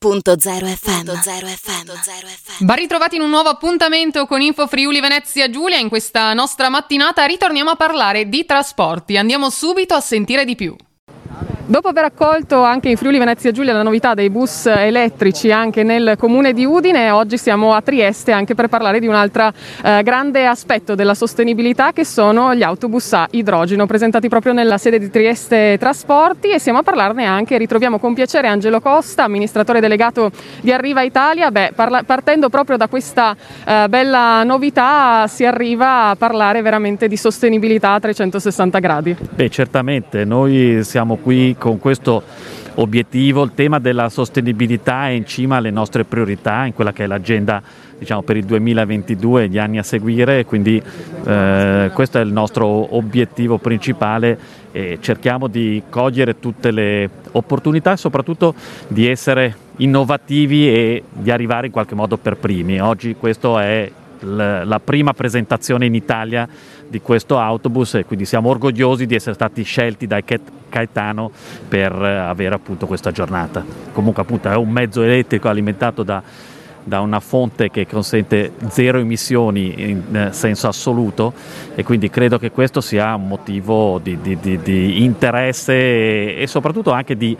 Punto zero FM. Punto zero FM. Ben ritrovati in un nuovo appuntamento con Info Friuli Venezia Giulia. In questa nostra mattinata ritorniamo a parlare di trasporti. Andiamo subito a sentire di più. Dopo aver accolto anche in Friuli Venezia Giulia la novità dei bus elettrici anche nel comune di Udine, oggi siamo a Trieste anche per parlare di un altro eh, grande aspetto della sostenibilità che sono gli autobus a idrogeno presentati proprio nella sede di Trieste Trasporti e siamo a parlarne anche, ritroviamo con piacere Angelo Costa, amministratore delegato di Arriva Italia. Beh, parla- partendo proprio da questa eh, bella novità si arriva a parlare veramente di sostenibilità a 360 gradi. Beh, certamente, noi siamo qui con questo obiettivo, il tema della sostenibilità è in cima alle nostre priorità, in quella che è l'agenda diciamo, per il 2022 e gli anni a seguire, quindi eh, questo è il nostro obiettivo principale e cerchiamo di cogliere tutte le opportunità e soprattutto di essere innovativi e di arrivare in qualche modo per primi. Oggi questa è la prima presentazione in Italia di questo autobus e quindi siamo orgogliosi di essere stati scelti dai Caetano per avere appunto questa giornata. Comunque appunto è un mezzo elettrico alimentato da, da una fonte che consente zero emissioni in eh, senso assoluto e quindi credo che questo sia un motivo di, di, di, di interesse e, e, soprattutto anche di,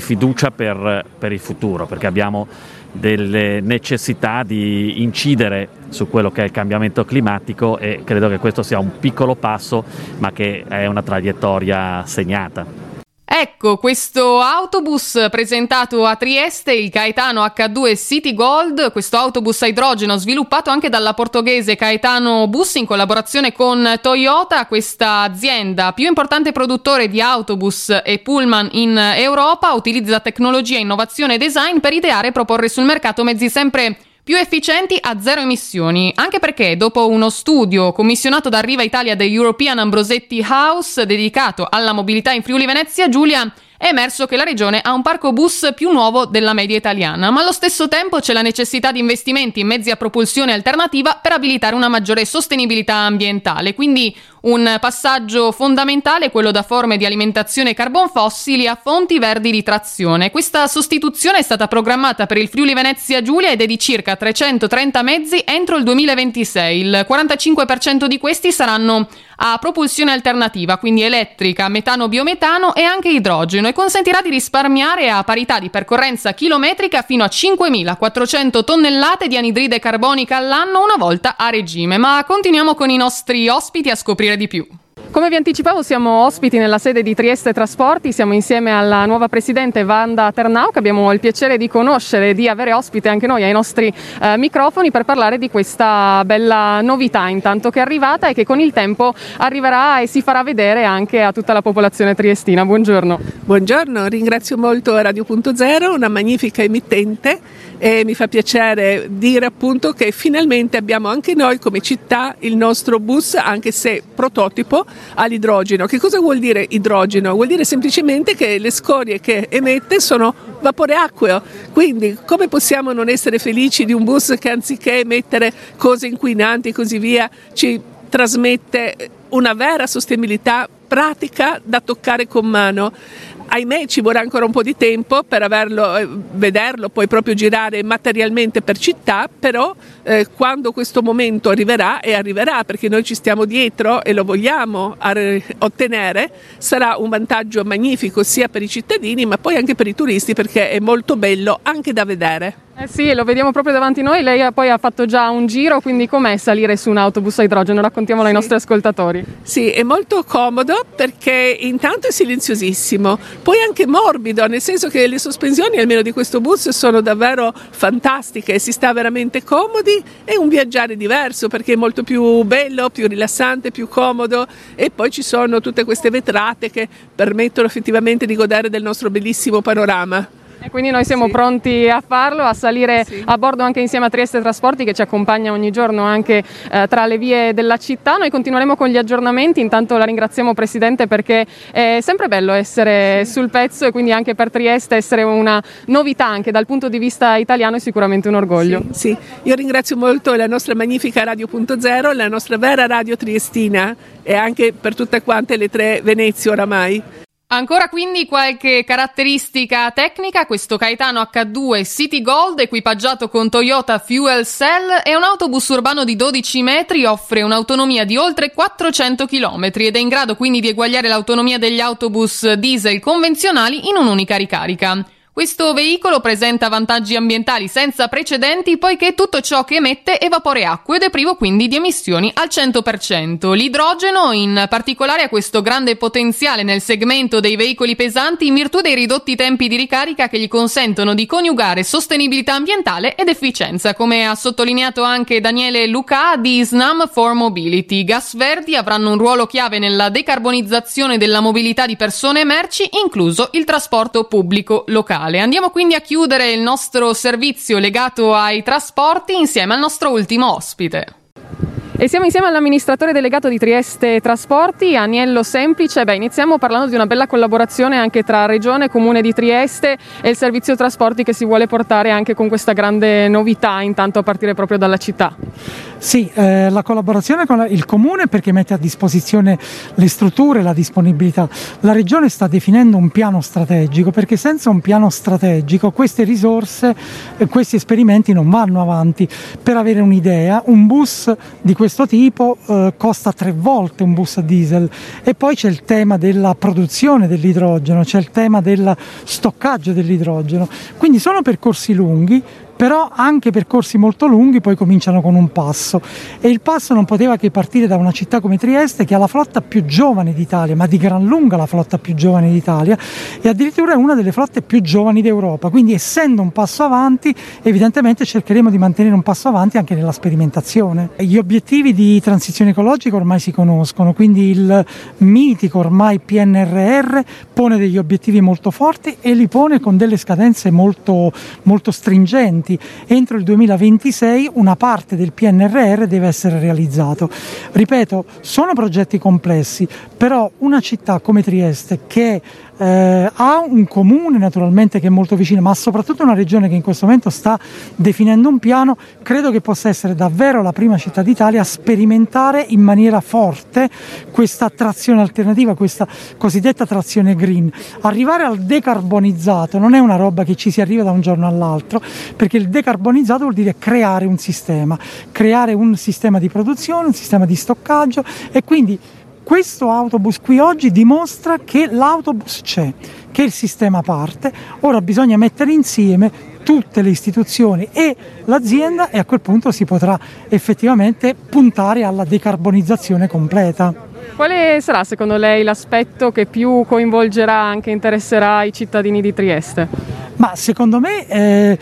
fiducia per, per il futuro perché abbiamo delle necessità di incidere su quello che è il cambiamento climatico e credo che questo sia un piccolo passo ma che è una traiettoria segnata. Ecco, questo autobus presentato a Trieste, il Caetano H2 City Gold, questo autobus a idrogeno sviluppato anche dalla portoghese Caetano Bus in collaborazione con Toyota, questa azienda più importante produttore di autobus e pullman in Europa, utilizza tecnologia, innovazione e design per ideare e proporre sul mercato mezzi sempre più efficienti a zero emissioni, anche perché dopo uno studio commissionato da Riva Italia The European Ambrosetti House dedicato alla mobilità in Friuli Venezia Giulia, è emerso che la regione ha un parco bus più nuovo della media italiana, ma allo stesso tempo c'è la necessità di investimenti in mezzi a propulsione alternativa per abilitare una maggiore sostenibilità ambientale. Quindi un passaggio fondamentale è quello da forme di alimentazione carbon fossili a fonti verdi di trazione. Questa sostituzione è stata programmata per il Friuli Venezia Giulia ed è di circa 330 mezzi entro il 2026. Il 45% di questi saranno a propulsione alternativa, quindi elettrica, metano, biometano e anche idrogeno e consentirà di risparmiare a parità di percorrenza chilometrica fino a 5.400 tonnellate di anidride carbonica all'anno una volta a regime. Ma continuiamo con i nostri ospiti a scoprire di più. Come vi anticipavo siamo ospiti nella sede di Trieste Trasporti, siamo insieme alla nuova presidente Wanda Ternau che abbiamo il piacere di conoscere e di avere ospite anche noi ai nostri eh, microfoni per parlare di questa bella novità intanto che è arrivata e che con il tempo arriverà e si farà vedere anche a tutta la popolazione triestina. Buongiorno. Buongiorno, ringrazio molto Radio Punto Zero, una magnifica emittente e mi fa piacere dire appunto che finalmente abbiamo anche noi come città il nostro bus, anche se prototipo, all'idrogeno. Che cosa vuol dire idrogeno? Vuol dire semplicemente che le scorie che emette sono vapore acqueo, quindi come possiamo non essere felici di un bus che anziché emettere cose inquinanti e così via ci trasmette una vera sostenibilità pratica da toccare con mano ahimè ci vorrà ancora un po' di tempo per averlo, eh, vederlo, poi proprio girare materialmente per città, però eh, quando questo momento arriverà e arriverà perché noi ci stiamo dietro e lo vogliamo ottenere, sarà un vantaggio magnifico sia per i cittadini ma poi anche per i turisti perché è molto bello anche da vedere. Eh sì, lo vediamo proprio davanti a noi, lei poi ha fatto già un giro, quindi com'è salire su un autobus a idrogeno? Raccontiamolo sì. ai nostri ascoltatori. Sì, è molto comodo perché intanto è silenziosissimo, poi anche morbido, nel senso che le sospensioni almeno di questo bus sono davvero fantastiche, si sta veramente comodi, è un viaggiare diverso perché è molto più bello, più rilassante, più comodo e poi ci sono tutte queste vetrate che permettono effettivamente di godere del nostro bellissimo panorama. E quindi noi siamo sì. pronti a farlo, a salire sì. a bordo anche insieme a Trieste Trasporti che ci accompagna ogni giorno anche eh, tra le vie della città. Noi continueremo con gli aggiornamenti, intanto la ringraziamo Presidente perché è sempre bello essere sì. sul pezzo e quindi anche per Trieste essere una novità anche dal punto di vista italiano è sicuramente un orgoglio. Sì, io ringrazio molto la nostra magnifica Radio Punto Zero, la nostra vera radio triestina e anche per tutte quante le tre Venezie oramai. Ancora quindi qualche caratteristica tecnica, questo Caetano H2 City Gold equipaggiato con Toyota Fuel Cell è un autobus urbano di 12 metri, offre un'autonomia di oltre 400 km ed è in grado quindi di eguagliare l'autonomia degli autobus diesel convenzionali in un'unica ricarica. Questo veicolo presenta vantaggi ambientali senza precedenti poiché tutto ciò che emette è acqua ed è privo quindi di emissioni al 100%. L'idrogeno in particolare ha questo grande potenziale nel segmento dei veicoli pesanti in virtù dei ridotti tempi di ricarica che gli consentono di coniugare sostenibilità ambientale ed efficienza, come ha sottolineato anche Daniele Luca di Snam for Mobility. Gas verdi avranno un ruolo chiave nella decarbonizzazione della mobilità di persone e merci, incluso il trasporto pubblico locale mondiale. Andiamo quindi a chiudere il nostro servizio legato ai trasporti insieme al nostro ultimo ospite. E siamo insieme all'amministratore delegato di Trieste Trasporti, Aniello Semplice. Beh, iniziamo parlando di una bella collaborazione anche tra Regione, Comune di Trieste e il servizio trasporti che si vuole portare anche con questa grande novità, intanto a partire proprio dalla città. Sì, eh, la collaborazione con il Comune perché mette a disposizione le strutture, la disponibilità. La Regione sta definendo un piano strategico perché senza un piano strategico queste risorse, eh, questi esperimenti non vanno avanti. Per avere un'idea, un bus di questo questo tipo eh, costa tre volte un bus a diesel. E poi c'è il tema della produzione dell'idrogeno, c'è il tema del stoccaggio dell'idrogeno, quindi sono percorsi lunghi però anche percorsi molto lunghi poi cominciano con un passo. E il passo non poteva che partire da una città come Trieste che ha la flotta più giovane d'Italia, ma di gran lunga la flotta più giovane d'Italia e addirittura è una delle flotte più giovani d'Europa, quindi essendo un passo avanti evidentemente cercheremo di mantenere un passo avanti anche nella sperimentazione. Gli obiettivi di transizione ecologica ormai si conoscono, quindi il mitico ormai PNRR pone degli obiettivi molto forti e li pone con delle scadenze molto, molto stringenti avanti. Entro il 2026 una parte del PNRR deve essere realizzato. Ripeto, sono progetti complessi, però una città come Trieste che eh, ha un comune naturalmente che è molto vicino, ma soprattutto una regione che in questo momento sta definendo un piano, credo che possa essere davvero la prima città d'Italia a sperimentare in maniera forte questa trazione alternativa, questa cosiddetta trazione green. Arrivare al decarbonizzato non è una roba che ci si arriva da un giorno all'altro, perché il decarbonizzato vuol dire creare un sistema, creare un sistema di produzione, un sistema di stoccaggio e quindi questo autobus qui oggi dimostra che l'autobus c'è, che il sistema parte, ora bisogna mettere insieme tutte le istituzioni e l'azienda e a quel punto si potrà effettivamente puntare alla decarbonizzazione completa. Quale sarà secondo lei l'aspetto che più coinvolgerà, anche interesserà i cittadini di Trieste? Ma secondo me eh,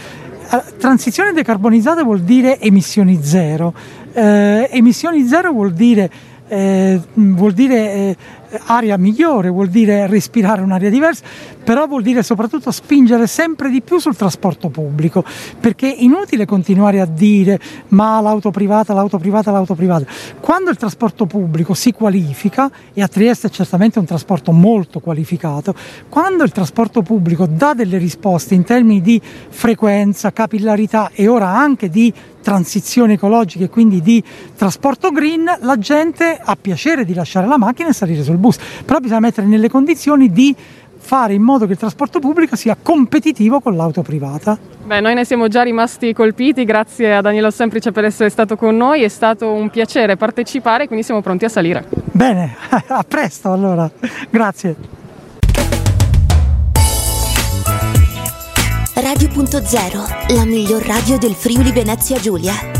transizione decarbonizzata vuol dire emissioni zero. Eh, emissioni zero vuol dire eh, vuol dire eh, aria migliore, vuol dire respirare un'aria diversa, però vuol dire soprattutto spingere sempre di più sul trasporto pubblico, perché è inutile continuare a dire ma l'auto privata, l'auto privata, l'auto privata. Quando il trasporto pubblico si qualifica, e a Trieste è certamente un trasporto molto qualificato, quando il trasporto pubblico dà delle risposte in termini di frequenza, capillarità e ora anche di transizione ecologica e quindi di trasporto green, la gente ha piacere di lasciare la macchina e salire sul bus, però bisogna mettere nelle condizioni di fare in modo che il trasporto pubblico sia competitivo con l'auto privata. Beh, noi ne siamo già rimasti colpiti, grazie a Danilo Semplice per essere stato con noi, è stato un piacere partecipare, quindi siamo pronti a salire. Bene, a presto allora, grazie. Radio.0, la miglior radio del Friuli Venezia Giulia.